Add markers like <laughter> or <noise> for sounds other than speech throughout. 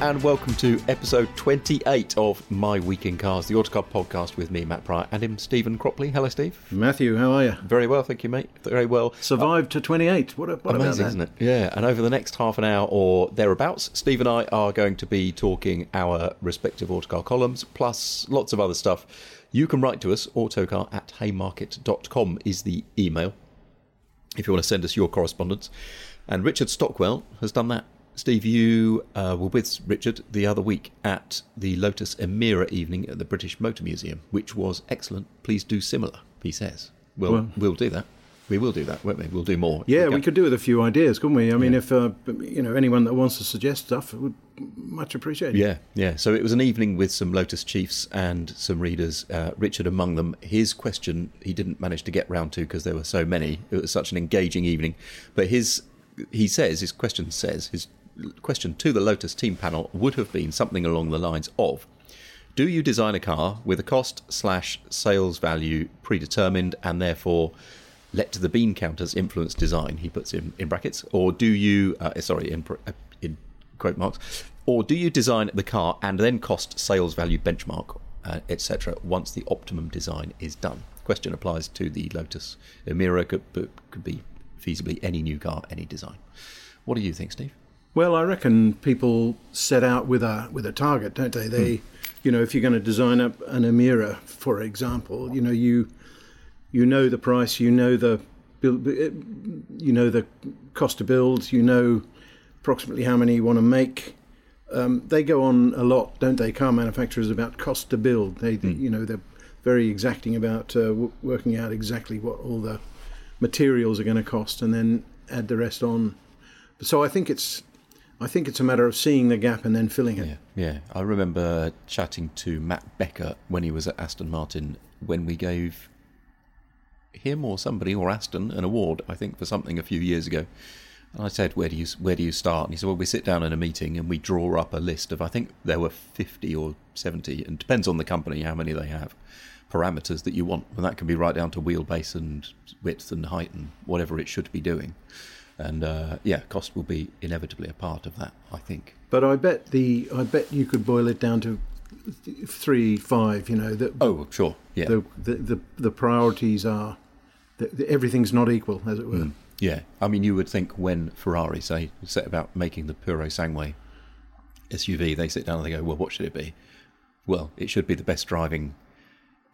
and welcome to episode 28 of My Week in Cars, the Autocar podcast with me, Matt Prior, and him, Stephen Cropley. Hello, Steve. Matthew, how are you? Very well, thank you, mate. Very well. Survived to 28. What, a, what about Amazing, isn't it? Yeah, and over the next half an hour or thereabouts, Steve and I are going to be talking our respective autocar columns, plus lots of other stuff. You can write to us, autocar at haymarket.com is the email, if you want to send us your correspondence. And Richard Stockwell has done that. Steve, you uh, were with Richard the other week at the Lotus Emira evening at the British Motor Museum, which was excellent. Please do similar, he says. Well, Well- we'll do that. We will do that, won't we? We'll do more. Yeah, Okay. we could do with a few ideas, couldn't we? I mean, if uh, you know anyone that wants to suggest stuff, would much appreciated. Yeah, yeah. So it was an evening with some Lotus chiefs and some readers, uh, Richard among them. His question he didn't manage to get round to because there were so many. It was such an engaging evening. But his, he says, his question says, his question to the Lotus team panel would have been something along the lines of Do you design a car with a cost slash sales value predetermined and therefore let the bean counters influence design? He puts in, in brackets. Or do you, uh, sorry, in, uh, in quote marks, or do you design the car and then cost sales value benchmark, uh, etc., once the optimum design is done? Question applies to the Lotus Emira, could, but could be feasibly any new car, any design. What do you think, Steve? Well, I reckon people set out with a with a target, don't they? They, Hmm. you know, if you're going to design up an Emira, for example, you know, you you know the price, you know the you know the cost to build, you know approximately how many you want to make. Um, they go on a lot, don't they? Car manufacturers about cost to build. They, you know, they're very exacting about uh, w- working out exactly what all the materials are going to cost, and then add the rest on. So I think it's, I think it's a matter of seeing the gap and then filling it. Yeah, yeah. I remember chatting to Matt Becker when he was at Aston Martin when we gave him or somebody or Aston an award, I think, for something a few years ago. And I said, "Where do you where do you start?" And he said, "Well, we sit down in a meeting and we draw up a list of I think there were fifty or seventy, and depends on the company how many they have." Parameters that you want, and that can be right down to wheelbase and width and height and whatever it should be doing. And uh, yeah, cost will be inevitably a part of that, I think. But I bet the, I bet you could boil it down to three, five. You know, that Oh, sure, yeah. the, the the the priorities are, the, the, everything's not equal, as it were. Mm. Yeah, I mean, you would think when Ferrari say set about making the Purosangue SUV, they sit down and they go, "Well, what should it be?" Well, it should be the best driving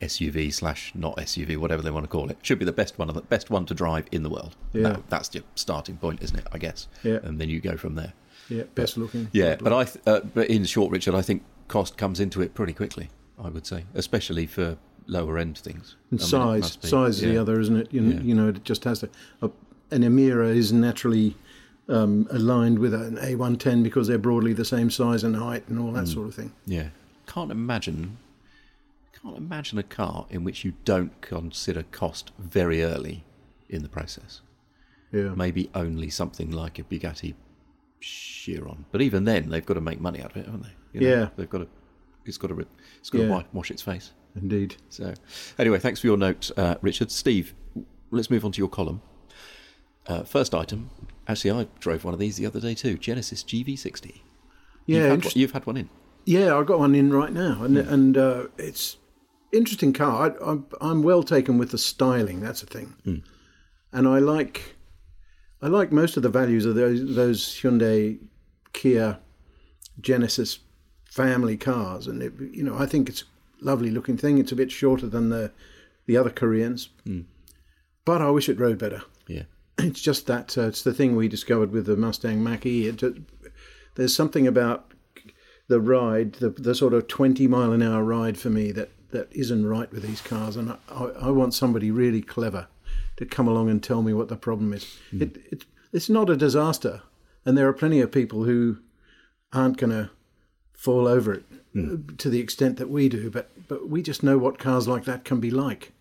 SUV slash not SUV, whatever they want to call it. Should be the best one, of the best one to drive in the world. Yeah. That- that's your starting point, isn't it? I guess. Yeah. And then you go from there. Yeah, best looking. Yeah, but I, th- uh, but in short, Richard, I think cost comes into it pretty quickly. I would say, especially for lower end things. And I mean, size, size is the other, isn't it? You know, Yeah. you know, it just has to. A, an Emira is naturally um, aligned with an A110 because they're broadly the same size and height and all that Mm. sort of thing. Yeah. can't imagine can't imagine a car in which you don't consider cost very early in the process. Yeah. Maybe only something like a Bugatti Chiron, but even then they've got to make money out of it, haven't they? You know, Yeah. they've got to. It's got to. It's got to Yeah. wa- wash its face. Indeed. So, anyway, thanks for your note, uh, Richard. Steve, let's move on to your column. Uh, first item. Actually, I drove one of these the other day too. Genesis GV60. Yeah, you've had, one, you've had one in. Yeah, I've got one in right now, and Hmm. and uh, it's interesting car. I, I'm I'm well taken with the styling. That's a thing, Hmm. and I like I like most of the values of those those Hyundai, Kia, Genesis family cars, and it, you know I think it's a lovely looking thing. It's a bit shorter than the the other Koreans, but I wish it rode better. Yeah. <clears throat> It's just that uh, it's the thing we discovered with the Mustang Mach-E. It, ju- there's something about the ride, the the sort of 20 mile an hour ride for me that, that isn't right with these cars, and I, I, want somebody really clever to come along and tell me what the problem is. It, it it's not a disaster, and there are plenty of people who aren't going to fall over it uh, to the extent that we do, but but we just know what cars like that can be like,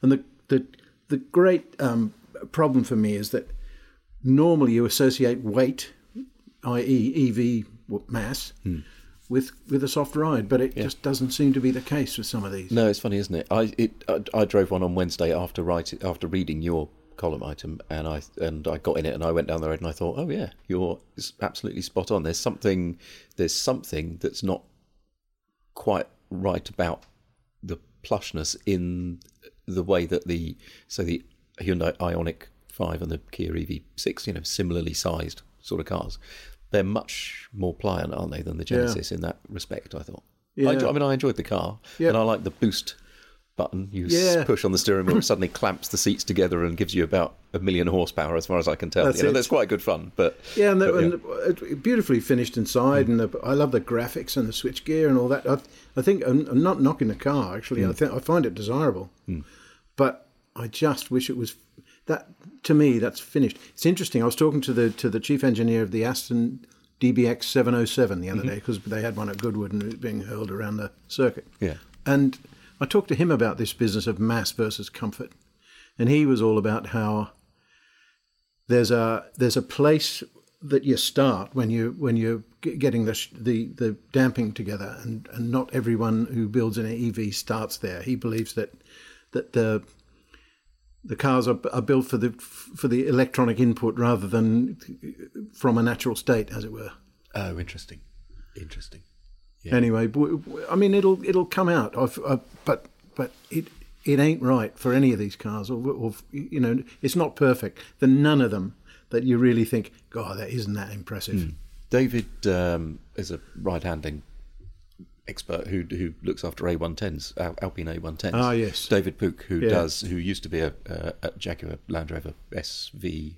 and the the the great um, problem for me is that normally you associate weight, i.e., EV mass, with with a soft ride, but it just doesn't seem to be the case with some of these. No, it's funny, isn't it? I it I, I drove one on Wednesday after writing after reading your column item, and I and I got in it, and I went down the road, and I thought, oh yeah, you're absolutely spot on. There's something there's something that's not quite right about the plushness in the way that the so the Hyundai Ioniq Five and the Kia EV6, you know, similarly sized sort of cars. They're much more pliant, aren't they, than the Genesis in that respect? I thought. I, Yeah. enjoy- I mean, I enjoyed the car, Yeah. and I like the boost button. You Yeah. push on the steering wheel, it suddenly clamps the seats together and gives you about a million horsepower, as far as I can tell. That's you know, that's quite good fun. But Yeah, and, the, but, and it- beautifully finished inside, and the, I love the graphics and the switch gear and all that. I, I think I'm, I'm not knocking the car. Actually, hmm. I think I find it desirable, hmm. but I just wish it was that. To me, that's finished. It's interesting. I was talking to the to the chief engineer of the Aston DBX 707 the other mm-hmm. day because they had one at Goodwood and it was being hurled around the circuit. Yeah. and I talked to him about this business of mass versus comfort, and he was all about how there's a there's a place that you start when you when you're getting the the the damping together, and and not everyone who builds an EV starts there. He believes that that the the cars are, are built for the for the electronic input rather than from a natural state, as it were. oh, interesting, interesting. Anyway, I mean, it'll it'll come out. I but but it it ain't right for any of these cars, or, or you know, it's not perfect. Are none of them that you really think, God, that isn't that impressive. David um, is a ride handling expert who who looks after A110s, Alpine A110s. Ah, yes. David Pook, who Yeah. does, who used to be a, a, a Jaguar Land Rover SVO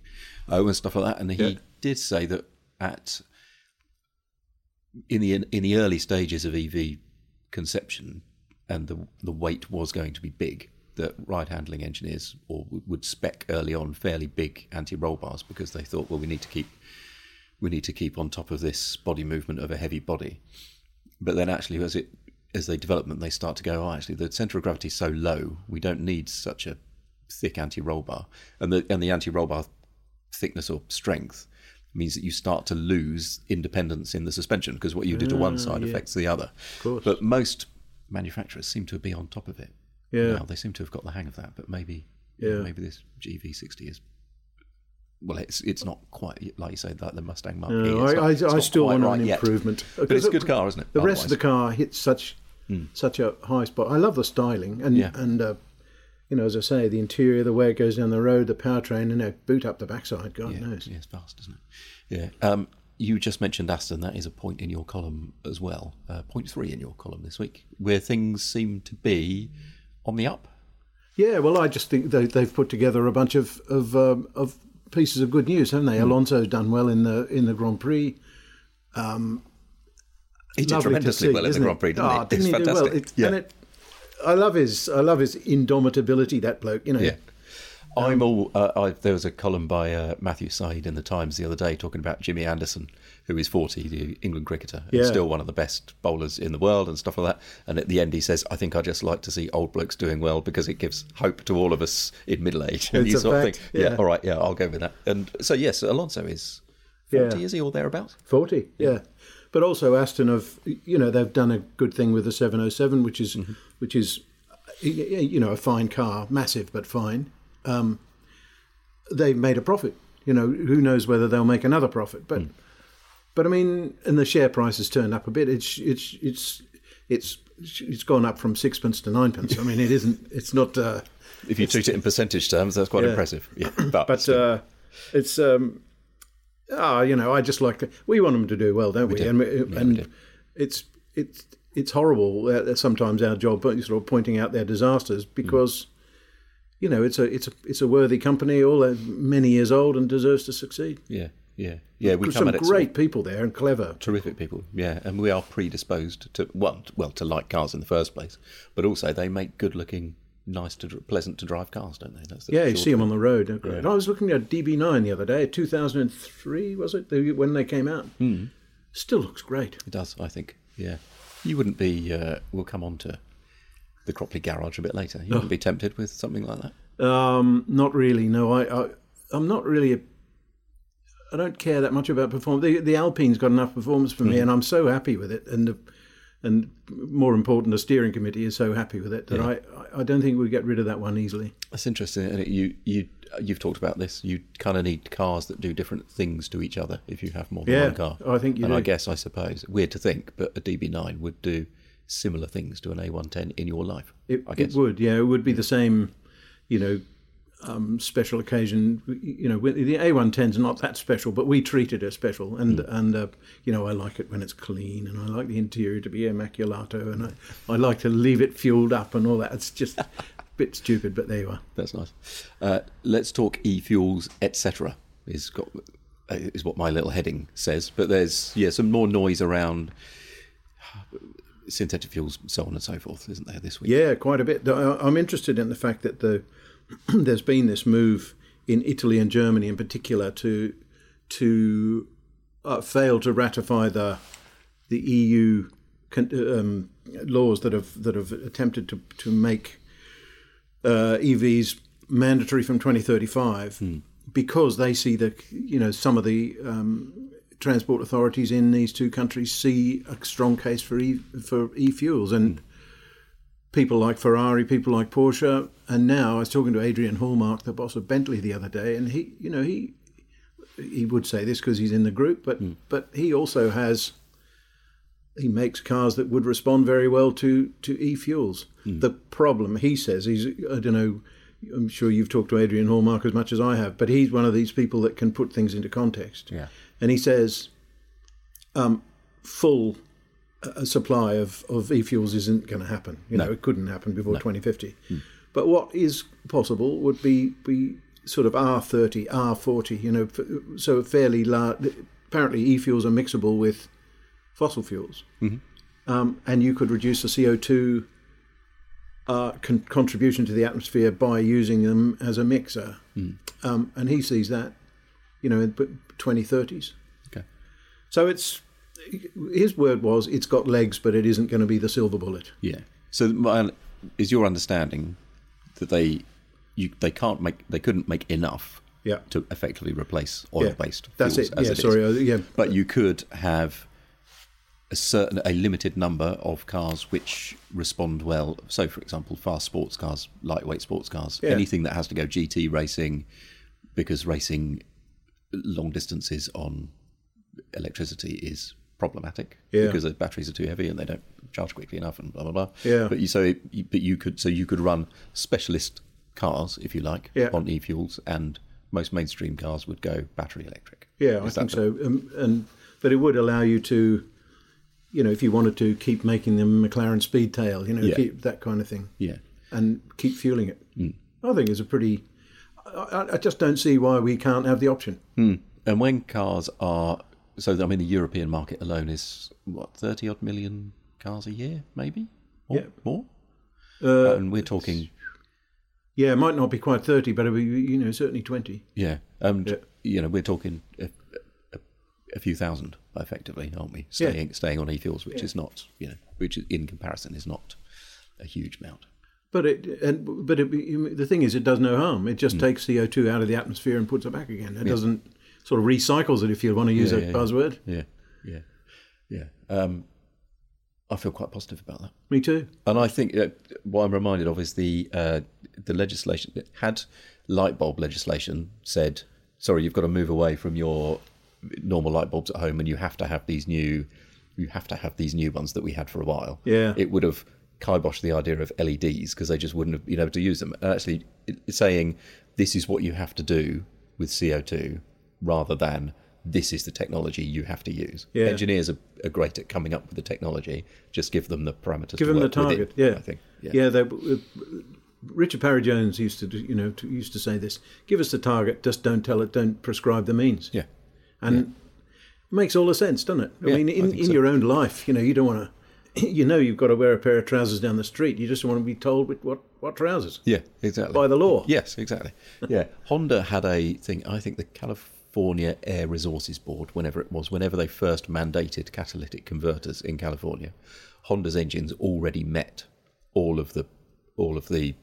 and stuff like that, and he Yeah. did say that at in the in the early stages of EV conception, and the the weight was going to be big. That ride handling engineers or would- would spec early on fairly big anti roll bars because they thought, well, we need to keep we need to keep on top of this body movement of a heavy body. But then actually, as it as they develop them, they start to go, oh, actually, the centre of gravity is so low, we don't need such a thick anti-roll bar, and the and the anti-roll bar thickness or strength means that you start to lose independence in the suspension because what you do to one mm, side affects the other. course. But most manufacturers seem to be on top of it. Yeah. now. they seem to have got the hang of that. But maybe, Yeah. maybe this GV60 is well, it's it's not quite like you say like the Mustang Mark. No, not- I, I, I still want right an yet. improvement. But it's a good car, isn't it? The rest of the car hits such such a high spot. I love the styling and Yeah. and uh, you know, as I say, the interior, the way it goes down the road, the powertrain, and know, boot up the backside. God yeah, knows. yeah, it's fast, isn't it? Yeah. Um, you just mentioned Aston. That is a point in your column as well. Uh, point three in your column this week, where things seem to be on the up. Yeah, well, I just think they, they've put together a bunch of of, um, of pieces of good news, haven't they? Hmm. Alonso's done well in the in the Grand Prix. He did tremendously see, well in the Grand Prix, didn't Ah, he? didn't it's he fantastic. well? It- yeah. And it, I love his I love his indomitability. That bloke, you know. Yeah. I'm all. Uh, I, there was a column by uh, Matthew Syed in the Times the other day talking about Jimmy Anderson, who is 40, the England cricketer, and Yeah. still one of the best bowlers in the world and stuff like that. And at the end, he says, "I think I just like to see old blokes doing well because it gives hope to all of us in middle age." <laughs> And It's you sort of think, "Yeah, yeah. all right, yeah, I'll go with that." And so, yes, Alonso is 40, Yeah. is he, or thereabouts? 40, yeah. But also Aston have, you know, they've done a good thing with the 707, which is, which is, you know, a fine car, massive but fine. Um, they've made a profit. You know, who knows whether they'll make another profit? But, but I mean, and the share price has turned up a bit. It's, it's, it's, it's, it's gone up from sixpence to ninepence. I mean, it isn't. It's not. Uh, If you treat it in percentage terms, that's quite Yeah. impressive. Yeah, but, but uh, it's um, ah, you know, I just like to. We want them to do well, don't we? do. And, we, Yeah, we and do. it's it's it's horrible. Uh, sometimes our job, but sort of pointing out their disasters because. You know, it's a it's a it's a worthy company, all many years old, and deserves to succeed. yeah, yeah, yeah. We come Some at it sort of- great people there and clever. terrific people. Yeah, and we are predisposed to well, well, to like cars in the first place, but also they make good-looking, nice to pleasant to drive cars, don't they? That's the Yeah, you see them on the road. they're great. I was looking at DB9 the other day, 2003 was it? The- When they came out, Hmm. still looks great. It does, I think. Yeah, you wouldn't be. Uh, we'll come on to the Cropley garage a bit later. You Oh. wouldn't be tempted with something like that. Um, not really. No, I, I I'm not really. A, I don't care that much about performance. The, the Alpine's got enough performance for me, mm-hmm. and I'm so happy with it. And the, and more important, the steering committee is so happy with it that I I don't think we get rid of that one easily. That's interesting. And you you you've talked about this. You kind of need cars that do different things to each other if you have more than Yeah, one car. I think you And do. I guess I suppose weird to think, but a DB9 would do similar things to an A110 in your life. It, it would, yeah, it would be the same, you know, um, special occasion. You know, the A110's not that special, but we treat it as special. And and uh, you know, I like it when it's clean, and I like the interior to be immaculato, and I, I like to leave it fueled up and all that. It's just a bit stupid, but there you are. That's nice. Uh, let's talk e-fuels, etc. Is got uh, is what my little heading says. But there's yeah some more noise around synthetic fuels, so on and so forth, isn't there this week? Yeah, quite a bit. I'm interested in the fact that the <clears throat> there's been this move in Italy and Germany in particular to to uh, fail to ratify the the EU um, laws that have that have attempted to to make uh, EVs mandatory from 2035 because they see that you know some of the um, transport authorities in these two countries see a strong case for e for e fuels and people like Ferrari, people like Porsche, and now I was talking to Adrian Hallmark, the boss of Bentley, the other day, and he, you know, he he would say this because he's in the group, but but he also has he makes cars that would respond very well to to e-fuels. The problem, he says, he's I don't know. I'm sure you've talked to Adrian Hallmark as much as I have, but he's one of these people that can put things into context. Yeah. And he says, um, full uh, supply of, of e-fuels isn't going to happen. You know, it couldn't happen before 2050. But what is possible would be be sort of R30, R40. You know, so fairly large. Apparently, e-fuels are mixable with fossil fuels, um, and you could reduce the CO two uh, con- contribution to the atmosphere by using them as a mixer. Um, and he sees that, you know, in twenty thirties. Okay. So it's his word was it's got legs, but it isn't going to be the silver bullet. Yeah. So my, is your understanding that they you they can't make they couldn't make enough Yeah. to effectively replace oil-based That's fuels it. as Yeah, it is. sorry. uh, yeah. But you could have a certain a limited number of cars which respond well. So, for example, fast sports cars, lightweight sports cars, Yeah. anything that has to go GT racing, because racing long distances on electricity is problematic Yeah. because the batteries are too heavy and they don't charge quickly enough and blah blah blah. Yeah. But you so it, but you could so you could run specialist cars if you like Yeah. on e-fuels and most mainstream cars would go battery electric. Yeah, I Is that think so. Um, and but it would allow you to, you know, if you wanted to keep making them McLaren Speedtail, you know, Yeah. keep that kind of thing, Yeah. and keep fueling it. Mm. I think it's a pretty. I, I- I just don't see why we can't have the option. And when cars are so, I mean, the European market alone is what thirty odd million cars a year, maybe more. Yeah. more? Uh, and we're talking, yeah, it might not be quite thirty, but it'll be, you know, certainly twenty. yeah, and Yeah. you know, we're talking a, a, a few thousand effectively, aren't we? Yeah. Staying staying on e-fuels, which is not, you know, which in comparison is not a huge amount. But it, and, but it, the thing is, it does no harm. It just takes CO two out of the atmosphere and puts it back again. It doesn't sort of recycles it, if you want to use Yeah, a yeah, yeah. buzzword. Yeah, yeah, yeah. Um, I feel quite positive about that. Me too. And I think uh, what I'm reminded of is the uh, the legislation had light bulb legislation said, sorry, you've got to move away from your normal light bulbs at home, and you have to have these new, you have to have these new ones that we had for a while. Yeah. it would have kiboshed the idea of LEDs because they just wouldn't have been able to use them. And actually, saying this is what you have to do with CO2, rather than this is the technology you have to use. Yeah. Engineers are, are great at coming up with the technology. Just give them the parameters. Give them the work within, target. Yeah, I think. Yeah, they, uh, Richard Parry Jones used to, you know, to, used to say this: "Give us the target, just don't tell it, don't prescribe the means." Yeah. and it makes all the sense, doesn't it? I Yeah, mean, in, think in so. your own life, you know, you don't want <clears throat> to, you know, you've got to wear a pair of trousers down the street. You just want to be told what, what trousers. Yeah, exactly. By the law. Yes, exactly. Yeah. Honda had a thing, I think the California Air Resources Board, whenever it was, whenever they first mandated catalytic converters in California, Honda's engines already met all of the all of the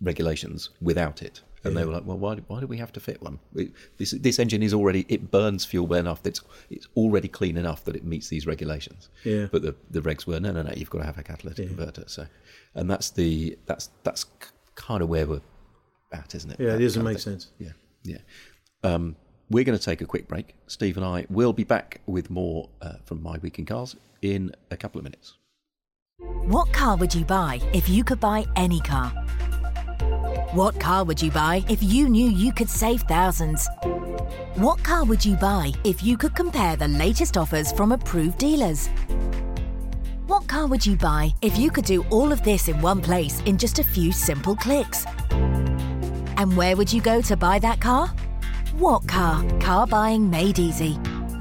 regulations without it. And they were like, "Well, why, why do we have to fit one? It- This this engine is already it burns fuel well enough that it's it's already clean enough that it meets these regulations." Yeah. But the the regs were no, no, no. You've got to have a catalytic converter. So, and that's the that's that's kind of where we're at, isn't it? Yeah, it doesn't make sense. Yeah, yeah. Um, we're going to take a quick break. Steve and I will be back with more uh, from My Week in Cars in a couple of minutes. What car would you buy if you could buy any car? What car would you buy if you knew you could save thousands? What car would you buy if you could compare the latest offers from approved dealers? What car would you buy if you could do all of this in one place in just a few simple clicks? And where would you go to buy that car? What car? Car buying made easy.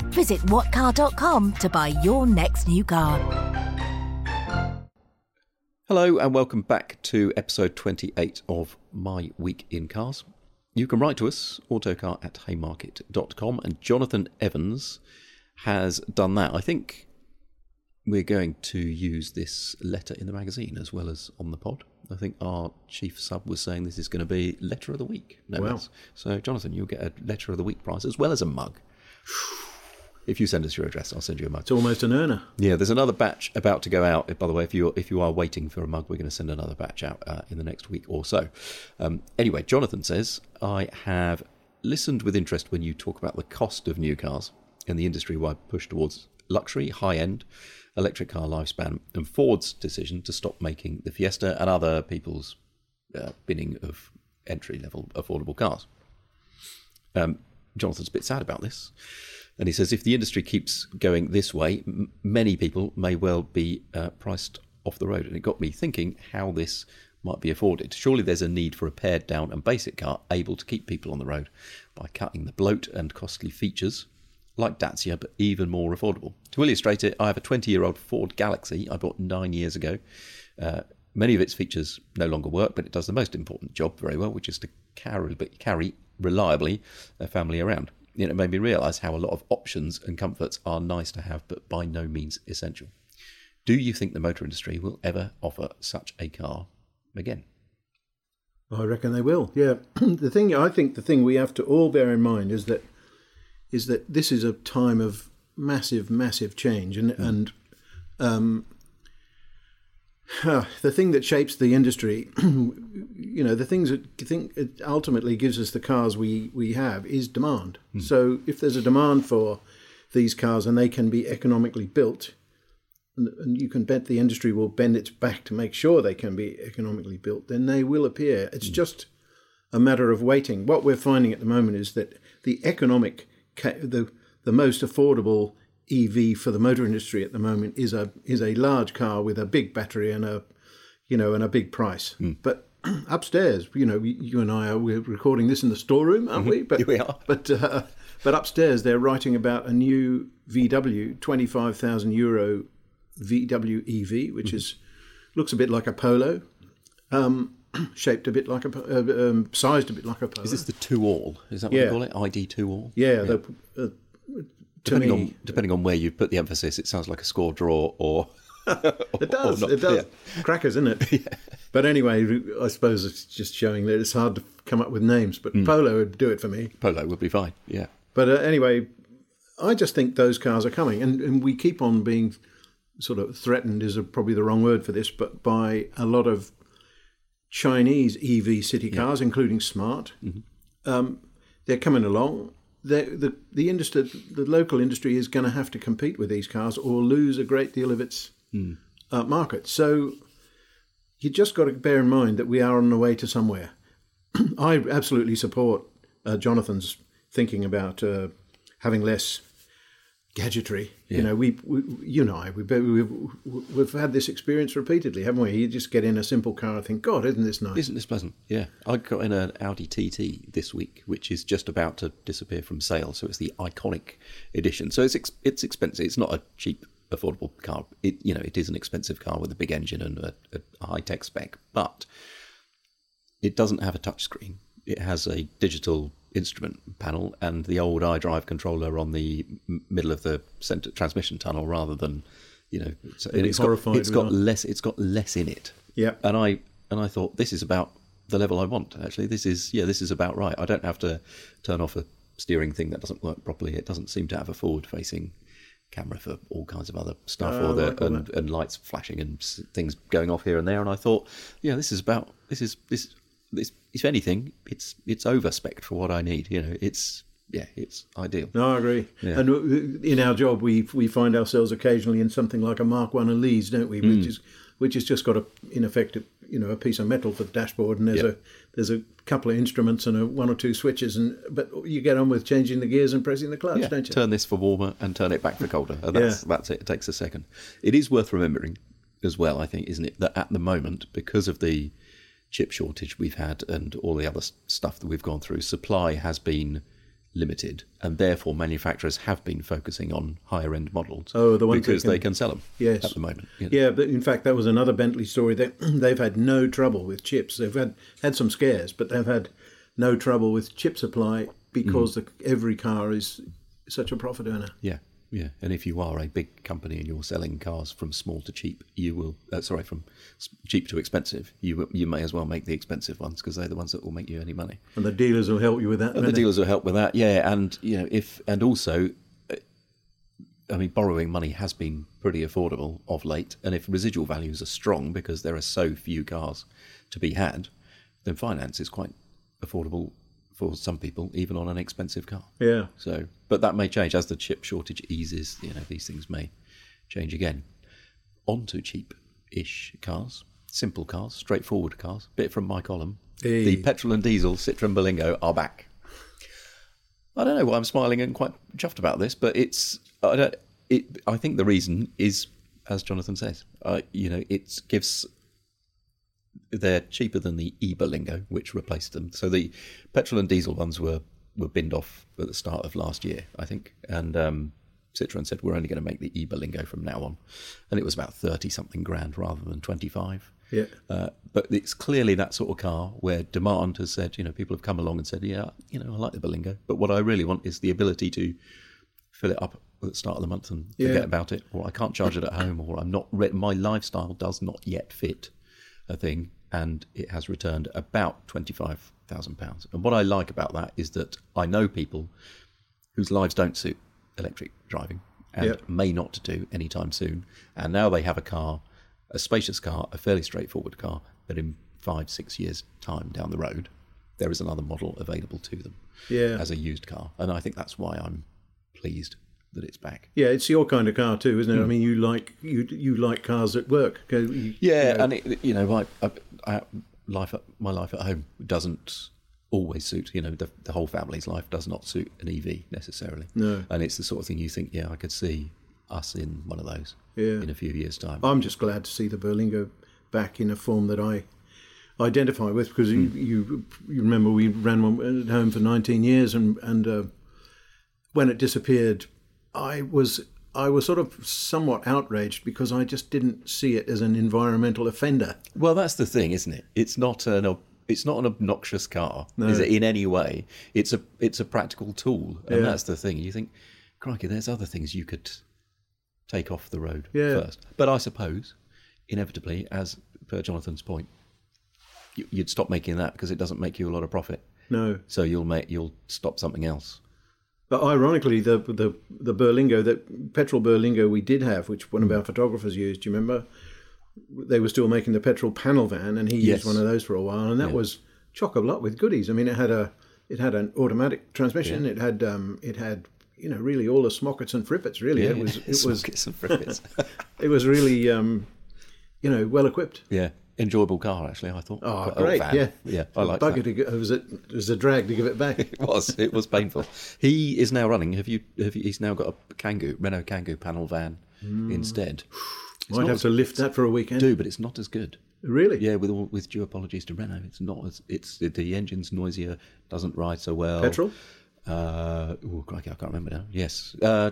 Visit whatcar.com to buy your next new car. Hello and welcome back to episode 28 of My Week in Cars. You can write to us, autocar at haymarket.com, and Jonathan Evans has done that. I think we're going to use this letter in the magazine as well as on the pod. I think our chief sub was saying this is going to be letter of the week. No Wow. less. So, Jonathan, you'll get a letter of the week prize as well as a mug. If you send us your address, I'll send you a mug. It's almost an earner. Yeah, there's another batch about to go out. By the way, if you if you are waiting for a mug, we're going to send another batch out uh, in the next week or so. Um, anyway, Jonathan says I have listened with interest when you talk about the cost of new cars and the industry-wide push towards luxury, high-end electric car lifespan, and Ford's decision to stop making the Fiesta and other people's uh, binning of entry-level affordable cars. Um, Jonathan's a bit sad about this. And he says if the industry keeps going this way, m- many people may well be uh, priced off the road. And it got me thinking how this might be afforded. Surely there's a need for a pared down and basic car able to keep people on the road by cutting the bloat and costly features like Dacia, but even more affordable. To illustrate it, I have a 20 year old Ford Galaxy I bought nine years ago. Uh, many of its features no longer work, but it does the most important job very well, which is to carry, carry reliably a family around. You know, it made me realise how a lot of options and comforts are nice to have, but by no means essential. Do you think the motor industry will ever offer such a car again? I reckon they will. Yeah. <clears throat> the thing I think the thing we have to all bear in mind is that is that this is a time of massive, massive change, and hmm. and um, <sighs> the thing that shapes the industry, <clears throat> you know, the things that think it ultimately gives us the cars we we have is demand. Hmm. So if there's a demand for these cars and they can be economically built, and, and you can bet the industry will bend its back to make sure they can be economically built, then they will appear. It's hmm. just a matter of waiting. What we're finding at the moment is that the economic, the the most affordable EV for the motor industry at the moment is a is a large car with a big battery and a, you know, and a big price. But <clears throat> upstairs, you know, you and I are we're recording this in the storeroom, aren't we? But We are. But uh, but upstairs they're writing about a new VW, twenty five thousand euro VW EV, which is looks a bit like a Polo, um, <clears throat> shaped a bit like a, uh, um, sized a bit like a Polo. Is this the two all? Is that what Yeah. you call it? ID two all? yeah, the uh, depending me- on depending on where you put the emphasis, it sounds like a score draw or. <laughs> It does. or. It does. Yeah. Crackers, isn't it? <laughs> But anyway, I suppose it's just showing that it's hard to come up with names. But Polo would do it for me. Polo would be fine. Yeah. But uh, anyway, I just think those cars are coming, and, and we keep on being sort of threatened is a, probably the wrong word for this, but by a lot of Chinese EV city cars, including Smart. Um, they're coming along. They're, the the industry, the local industry, is going to have to compete with these cars or lose a great deal of its uh, market. So you just got to bear in mind that we are on the way to somewhere. <clears throat> I absolutely support uh, Jonathan's thinking about uh, having less gadgetry. You know, we, we, you and I, we've, we've we've had this experience repeatedly, haven't we? You just get in a simple car and think, God, isn't this nice? Isn't this pleasant? Yeah. I got in an Audi TT this week, which is just about to disappear from sale. So it's the iconic edition. So it's ex- it's expensive. It's not a cheap, affordable car. It you know it is an expensive car with a big engine and a, a high tech spec, but it doesn't have a touchscreen. It has a digital instrument panel and the old iDrive controller on the middle of the center transmission tunnel, rather than you know. So, it's got it's got less. It's got less in it. Yeah. And I and I thought this is about the level I want. Actually, this is yeah, this is about right. I don't have to turn off a steering thing that doesn't work properly. It doesn't seem to have a forward-facing camera for all kinds of other stuff, Oh, or the like and, and lights flashing and things going off here and there. And I thought, yeah, this is about this is this this. If anything, it's it's over spec for what I need. You know, it's yeah, it's ideal. No, I agree. Yeah. And uh, in our job, we we find ourselves occasionally in something like a Mark One Elise, don't we? Hmm. Which is which has just got a in effect a, you know a piece of metal for the dashboard, and there's Yeah. a there's a couple of instruments and a, one or two switches, and but you get on with changing the gears and pressing the clutch, Yeah, don't you? turn this for warmer and turn it back for colder. And that's, that's it. It takes a second. It is worth remembering as well, I think, isn't it, that at the moment, because of the chip shortage we've had and all the other stuff that we've gone through, supply has been limited, and therefore manufacturers have been focusing on higher end models. Oh, the ones because can- they can sell them. Yes. at the moment. you know. Yeah, but in fact, that was another Bentley story. They, <clears throat> they've had no trouble with chips. They've had, had some scares, but they've had no trouble with chip supply because mm-hmm. the, every car is such a profit earner. Yeah, yeah. And if you are a big company and you're selling cars from small to cheap, you will. Uh, sorry, from cheap to expensive, you you may as well make the expensive ones because they're the ones that will make you any money. And the dealers will help you with that. And the dealers will help with that. Yeah, and you know if and also. uh, I mean, borrowing money has been pretty affordable of late, and if residual values are strong because there are so few cars to be had, then finance is quite affordable for some people, even on an expensive car. Yeah. So, but that may change as the chip shortage eases. You know, these things may change again. On to cheap-ish cars, simple cars, straightforward cars. Bit from my column. Hey. The petrol and diesel Citroen Berlingo are back. I don't know why I'm smiling and quite chuffed about this, but it's I don't. It, I think the reason is, as Jonathan says, uh, you know, it gives they're cheaper than the e-Berlingo, which replaced them. So the petrol and diesel ones were were binned off at the start of last year, I think, and um, Citroen said we're only going to make the e-Berlingo from now on, and it was about thirty something grand rather than twenty five. Yeah. Uh, but it's clearly that sort of car where demand has said, you know, people have come along and said, yeah, you know, I like the Berlingo, but what I really want is the ability to fill it up at the start of the month and forget Yeah. about it, or I can't charge it at home, or I'm not. Re- my lifestyle does not yet fit a thing, and it has returned about twenty five thousand pounds. And what I like about that is that I know people whose lives don't suit electric driving and Yep. may not do anytime soon, and now they have a car, a spacious car, a fairly straightforward car, but in five six years time down the road, there is another model available to them Yeah. as a used car, and I think that's why I'm pleased that it's back. Yeah, it's your kind of car too, isn't it? I hmm. mean, you like you you like cars that work. you- Yeah, you know, and it, you know, my I, I, life at, my life at home doesn't always suit. You know, the, the whole family's life does not suit an EV necessarily. No. and it's the sort of thing you think, yeah, I could see us in one of those. Yeah. in a few years' time. I'm just glad to see the Berlingo back in a form that I identify with because Hmm. you, you you remember we ran one at home for 19 years and and uh, when it disappeared, I was I was sort of somewhat outraged because I just didn't see it as an environmental offender. Well, that's the thing, isn't it? It's not an ob- it's not an obnoxious car, is it? In any way, it's a it's a practical tool, and Yeah. that's the thing. You think, crikey, there's other things you could take off the road Yeah. first. But I suppose, inevitably, as per Jonathan's point, you, you'd stop making that because it doesn't make you a lot of profit. No. So you'll make you'll stop something else. But ironically, the the the Berlingo, that petrol Berlingo we did have, which one of our photographers used. Do you remember? They were still making the petrol panel van, and he Yes. used one of those for a while, and that Yeah. was chock a block with goodies. I mean, it had a it had an automatic transmission. It had um, it had you know really all the smockets and frippets. Really, it was it <laughs> was and frippets. <laughs> it was really um, you know well equipped. yeah, enjoyable car actually. I thought. Oh, Quite- great! Yeah, yeah, I like that. to it was a it was a drag to give it back. <laughs> It was. It was painful. He is now running. Have you? Have you he's now got a Kangoo Renault Kangoo panel van instead. <sighs> It's Might have to lift that for a weekend. do, but it's not as good. Really? Yeah, with all, with due apologies to Renault, it's not as it's the engine's noisier, doesn't ride so well. Petrol? Uh, oh, crikey, I can't remember now. Yes, uh,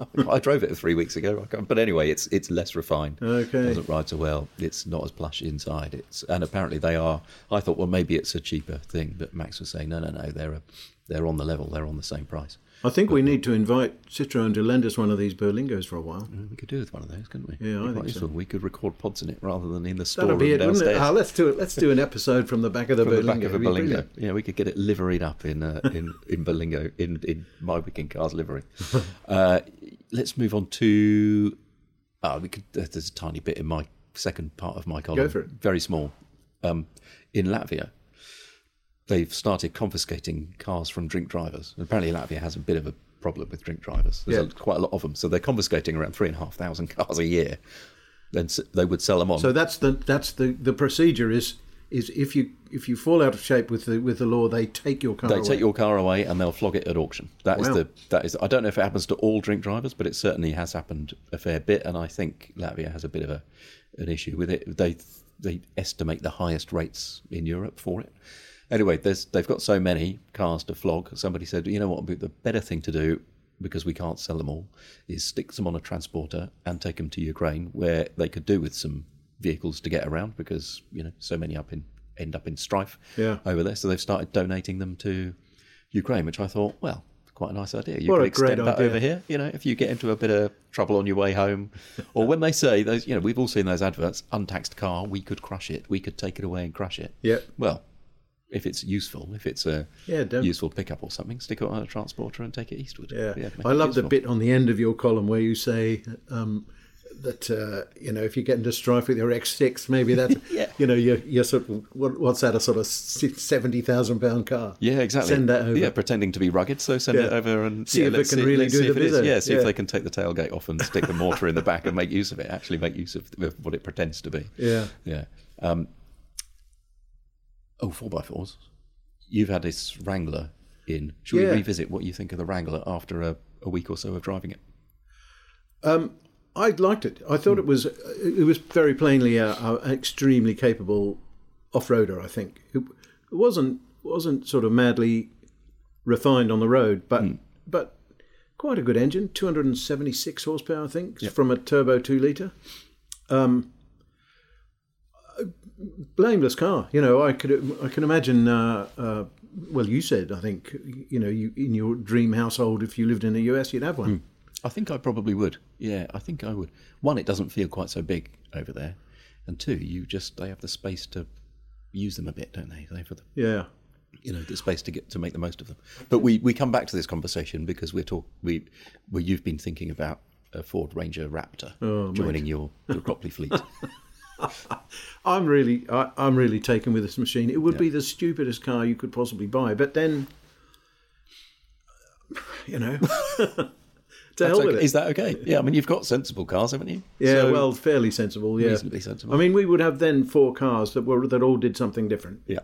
<laughs> I drove it three weeks ago. I can't, but anyway, it's it's less refined. Okay. doesn't ride so well. It's not as plush inside. It's and apparently they are. I thought, well, maybe it's a cheaper thing, but Max was saying, no, no, no, they're a, they're on the level. They're on the same price. I think we need to invite Citroën to lend us one of these Berlingos for a while. We could do with one of those, couldn't we? Yeah, I think so. We could record pods in it rather than in the store That'll be it, downstairs. it? Ah, let's do it. Let's do an episode from the back of the From Berlingo. the back of a Berlingo. Yeah, we could get it liveried up in uh, in in Berlingo in in My Week in Cars livery. <laughs> uh, let's move on to. Oh, we could. There's a tiny bit in my second part of my column. Go for it. Very small. Um, in Latvia, they've started confiscating cars from drink drivers. Apparently, Latvia has a bit of a problem with drink drivers. There's Yeah. a, quite a lot of them, so they're confiscating around three and a half thousand <laughs> cars a year. Then they would sell them on. So that's the that's the the procedure is is if you if you fall out of shape with the with the law, they take your car. They away. take your car away and they'll flog it at auction. That is Wow. the that is. I don't know if it happens to all drink drivers, but it certainly has happened a fair bit. And I think Latvia has a bit of a an issue with it. They they estimate the highest rates in Europe for it. Anyway, there's they've got so many cars to flog. Somebody said, you know what, the better thing to do because we can't sell them all is stick them on a transporter and take them to Ukraine, where they could do with some vehicles to get around because you know so many up in end up in strife Yeah. over there. So they've started donating them to Ukraine, which I thought, well, quite a nice idea. You What could extend that idea. over here. You know, if you get into a bit of trouble on your way home, <laughs> or when they say those, you know, we've all seen those adverts, untaxed car, we could crush it, we could take it away and crush it. Yeah. Well, if it's useful, if it's a Yeah, useful pickup or something, stick it on a transporter and take it eastward. Yeah, make I love the bit on the end of your column where you say um, that uh, you know if you get into strife with your X6, maybe that's <laughs> Yeah. you know you're, you're sort of what, what's that a sort of seventy thousand pound car? Yeah, exactly. Send that over. Yeah, pretending to be rugged. So send Yeah. it over and See yeah, if it can really do the if it is- bit. Yeah, see Yeah. if they can take the tailgate off and stick the mortar in the back and make use of it. Actually, make use of, of what it pretends to be. Yeah. yeah. Um, oh, four by fours. You've had this Wrangler in. Should Yeah. we revisit what you think of the Wrangler after a, a week or so of driving it? Um, I liked it. I thought it was it was very plainly a, a an extremely capable off roader. I think it, wasn't wasn't sort of madly refined on the road, but but quite a good engine, two hundred and seventy six horsepower, I think, from a turbo two liter. Um, blameless car. You know, I could I can imagine. Uh, uh, well, you said I think you know you in your dream household if you lived in the US you'd have one. I think I probably would. Yeah, I think I would. One, it doesn't feel quite so big over there, and two, you just they have the space to use them a bit, don't they? They for the Yeah. you know the space to get to make the most of them. But we, we come back to this conversation because we're talk we where you've been thinking about a Ford Ranger Raptor Oh, joining your your Cropley fleet. <laughs> <laughs> I'm really, I, I'm really taken with this machine. It would be the stupidest car you could possibly buy, but then, you know, <laughs> to That's hell with okay. it. Is that okay? Yeah, I mean you've got sensible cars, haven't you? yeah, So- well, fairly sensible. Yeah, Reasonably sensible. I mean, we would have then four cars that were that all did something different. yeah,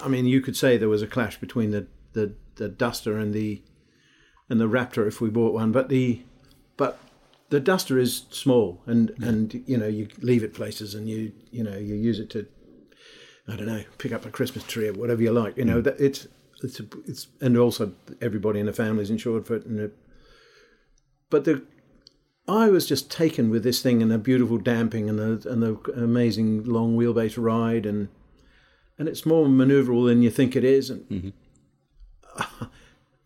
I mean, you could say there was a clash between the the, the Duster and the and the Raptor if we bought one, but the but the Duster is small and and you know you leave it places and you you know you use it to I don't know pick up a Christmas tree or whatever you like. You know mm. that it's it's a, it's and also everybody in the family is insured for it and it, but the I was just taken with this thing and the beautiful damping and the and the amazing long wheelbase ride and and it's more maneuverable than you think it is. And mm-hmm. <laughs>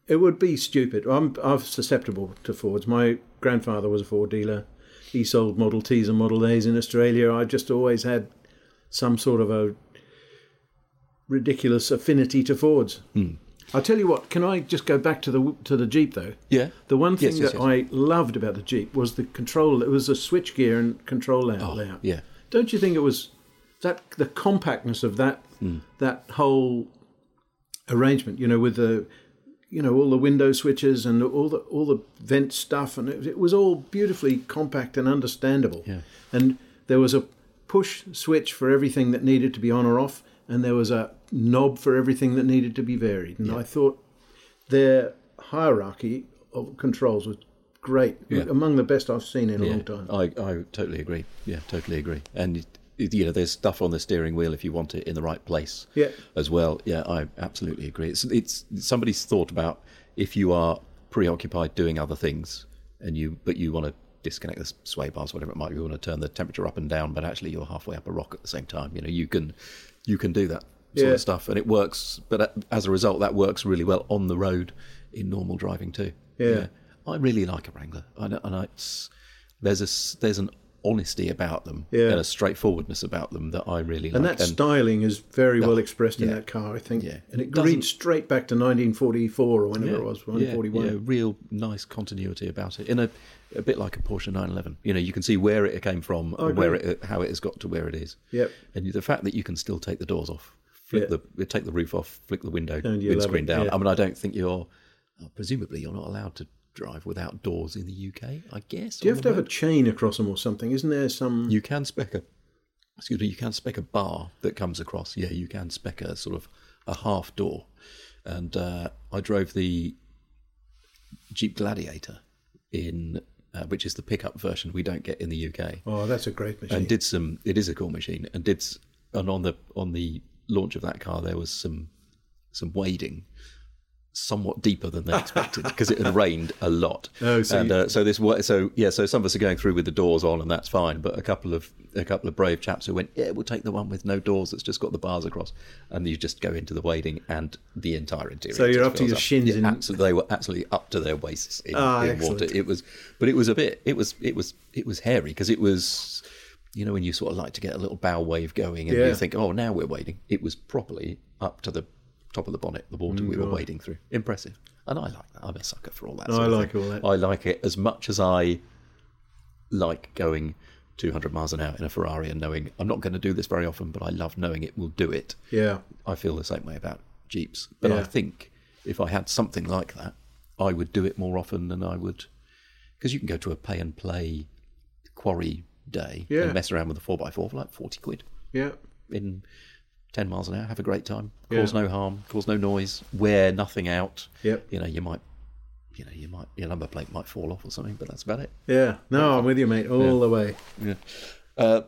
It would be stupid. I'm I'm susceptible to Fords. My grandfather was a Ford dealer. He sold Model Ts and Model As in Australia. I just always had some sort of a ridiculous affinity to Fords. I'll tell you what. Can I just go back to the to the Jeep though? Yeah. The one thing Yes, yes, that yes. I loved about the Jeep was the control. It was a switchgear and control layout. Oh, layout. yeah. Don't you think it was that the compactness of that Hmm. that whole arrangement? You know, with the you know all the window switches and all the all the vent stuff, and it, it was all beautifully compact and understandable. Yeah. And there was a push switch for everything that needed to be on or off, and there was a knob for everything that needed to be varied. And I thought their hierarchy of controls was great, Yeah. among the best I've seen in a Yeah, long time. I, I totally agree. Yeah, totally agree. And it- you know, there's stuff on the steering wheel if you want it in the right place. Yeah. As well. Yeah, I absolutely agree. It's it's somebody's thought about if you are preoccupied doing other things and you but you want to disconnect the sway bars, whatever it might be, you want to turn the temperature up and down, but actually you're halfway up a rock at the same time. You know, you can you can do that sort Yeah. of stuff, and it works. But as a result, that works really well on the road in normal driving too. Yeah. I really like a Wrangler, and, and it's there's a there's an honesty about them Yeah. and a straightforwardness about them that I really like. And that styling is very well expressed in that car, I think. Yeah. And it Doesn't- reads straight back to 1944 or whenever yeah, it was, yeah, 1941. yeah, real nice continuity about it. In a a bit like a Porsche 911. You know, you can see where it came from and where it how it has got to where it is. Yep. And the fact that you can still take the doors off, Yeah. the take the roof off, flick the window And windscreen down. yeah. I mean, I don't think you're presumably you're not allowed to drive without doors in the UK. I guess. Do you have to have a chain across them or something? Isn't there some. You can spec a, excuse me, you can spec a bar that comes across. Yeah, you can spec a sort of a half door. And uh, I drove the Jeep Gladiator in, uh, which is the pickup version we don't get in the UK, Oh, that's a great machine. and did some. It is a cool machine, and did and on the on the launch of that car there was some some wading. Somewhat deeper than they expected because it had rained a lot. <laughs> Oh, so and uh, so this so yeah, so some of us are going through with the doors on, and that's fine. But a couple of a couple of brave chaps who went, yeah, we'll take the one with no doors that's just got the bars across, and you just go into the wading, and the entire interior. So you're up to your shins Yeah, in- absolutely, they were absolutely up to their waists in, Ah, in water. It was, but it was a bit. It was it was it was hairy because it was. You know, when you sort of like to get a little bow wave going and Yeah. you think, oh, now we're wading. It was properly up to the top of the bonnet, the water mm, we were wading through. Impressive. And I like that. I'm a sucker for all that. No, I like all that. I like it as much as I like going 200 miles an hour in a Ferrari and knowing I'm not going to do this very often, but I love knowing it will do it. Yeah. I feel the same way about Jeeps. But I think if I had something like that, I would do it more often than I would. Because you can go to a pay and play quarry day Yeah. and mess around with a 4x4 for like 40 quid Yeah. in 10 miles an hour, have a great time, Yeah. cause no harm, cause no noise, wear nothing out. Yep. You know, you might, you know, you might, your number plate might fall off or something, but that's about it. Yeah. No, I'm with you, mate, all the way. Yeah. Uh,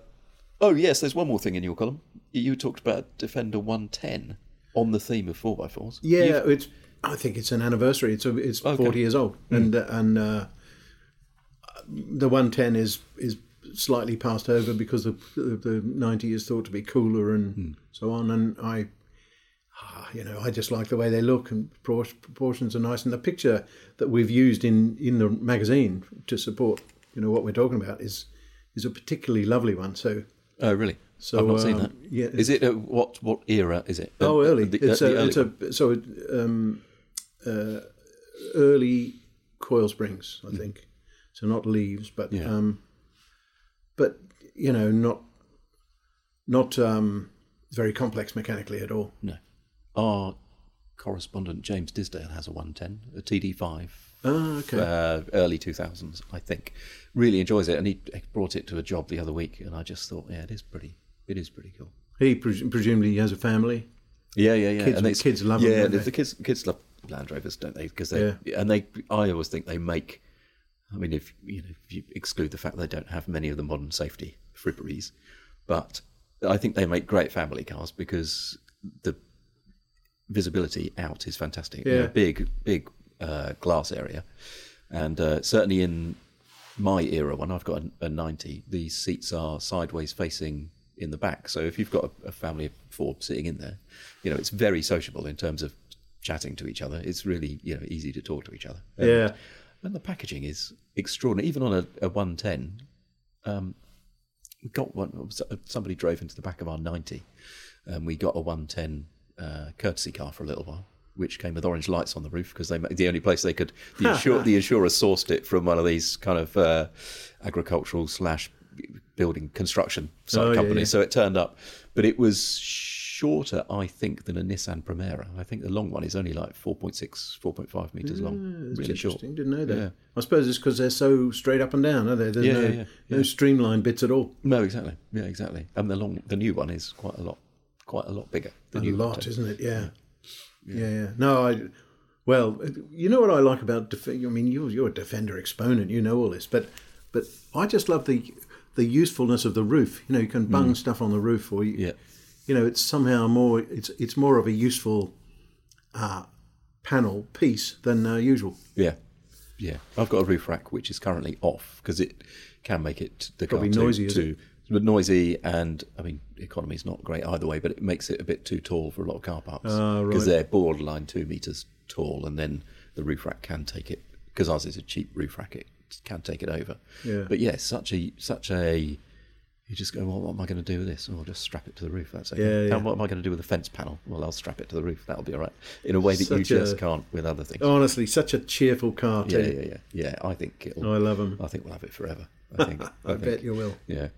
oh, yes, there's one more thing in your column. You talked about Defender 110 on the theme of 4x4s. Yeah, You've- it's. I think it's an anniversary. It's a, it's Okay. Hmm. forty years old, and uh, and uh, the one ten is is slightly passed over because the the ninety is thought to be cooler and Hmm. so on. And I, ah, you know, I just like the way they look and proportions are nice. And the picture that we've used in in the magazine to support you know what we're talking about is is a particularly lovely one. So Oh, really? So, I've not seen um, that. yeah, Is it, a, what what era is it? Oh, early. the- it's uh, a, the it's a so um, uh, early coil springs, I think. So not leaves, but Yeah. um, you know, not not um, very complex mechanically at all. No. Our correspondent James Disdale has a 110, a TD5. Ah, okay. Uh, early 2000s, I think. Really enjoys it, and he brought it to a job the other week, and I just thought, yeah, it is pretty, it is pretty cool. he pres- presumably has a family. Yeah, yeah, yeah. Kids- and kids love Yeah, don't the, they? the kids, kids love Land Rovers, don't they? Because they yeah. and they, I always think they make. I mean, if you know, if you exclude the fact they don't have many of the modern safety fripperies, but I think they make great family cars because the visibility out is fantastic. You know, Yeah. big, big uh, glass area, and uh, certainly in my era when I've got a, a 90, the seats are sideways facing in the back. So if you've got a, a family of four sitting in there, you know, it's very sociable in terms of chatting to each other. It's really you know easy to talk to each other. Yeah. And the packaging is extraordinary. Even on a, a 110, um, we got one. Somebody drove into the back of our 90, and we got a 110 uh, courtesy car for a little while. Which came with orange lights on the roof because they the only place they could the, <laughs> insure, the insurer sourced it from one of these kind of uh, agricultural slash building construction Oh, yeah, companies. yeah. So it turned up, but it was shorter, I think, than a Nissan Primera. I think the long one is only like 4.6, 4.5 meters long. That's Really short. Didn't know that. Yeah. I suppose it's because they're so straight up and down, are they? There's Yeah, no, yeah, yeah, no yeah. streamlined bits at all. No, exactly. Yeah, exactly. And the long, the new one is quite a lot, quite a lot bigger. The a new lot, isn't it? Yeah. yeah, yeah. No, I. Well, you know what I like about def- I mean, you're you're a defender exponent. You know all this, but but I just love the the usefulness of the roof. You know, you can bung stuff on the roof, or you, Mm. Yeah. You know, it's somehow more. It's it's more of a useful uh, panel piece than uh, usual. Yeah, yeah. I've got a roof rack which is currently off because it can make it the car Probably too, noisy, is too but noisy, and I mean, economy is not great either way, but it makes it a bit too tall for a lot of car parks because right. they're borderline two meters tall, and then the roof rack can take it because ours is a cheap roof rack. It can take it over. Yeah. But yeah, such a such a you just go, well, what am I going to do with this? Oh, I'll just strap it to the roof. That's okay. Yeah, yeah. And what am I going to do with the fence panel? Well, I'll strap it to the roof. That'll be all right. In a way that you a- just can't with other things. Honestly, such a cheerful car Yeah, too. yeah, yeah, yeah. I think it'll. I love 'em. I think we'll have it forever. I <laughs> think. I bet you will. Yeah.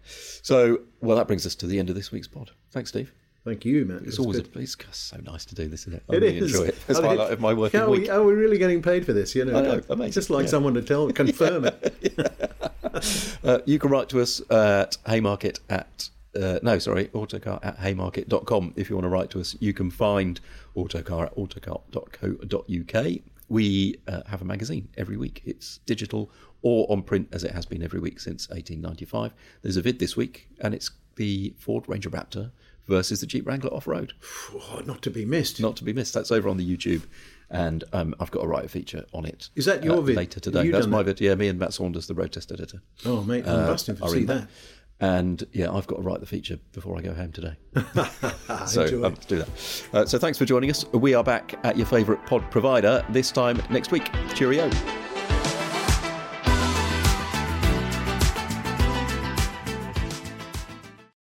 So, well, that brings us to the end of this week's pod. Thanks, Steve. Thank you, man. It's It always good. a, it's so nice to do this, isn't it? I It really is. enjoy it. It's I mean, highlight of my working are week. We, are we really getting paid for this? You know, I know, amazing, just like yeah. someone to tell, confirm it. <laughs> Uh, you can write to us at Haymarket at uh, no, sorry, autocar at haymarket.com. If you want to write to us, you can find autocar at autocar.co.uk. We uh, have a magazine every week. It's digital or on print as it has been every week since 1895. There's a vid this week, and it's the Ford Ranger Raptor versus the Jeep Wrangler off road. Oh, not to be missed. Not to be missed. That's over on the YouTube. And um, I've got a write a feature on it. Is that your uh, vid? Later today. That's my that? vid. Yeah, me and Matt Saunders, the road test editor. Oh, mate, I'm uh, busting to see in that. And yeah, I've got to write the feature before I go home today. <laughs> <laughs> so um, let's do that. Uh, so thanks for joining us. We are back at your favourite pod provider this time next week. Cheerio.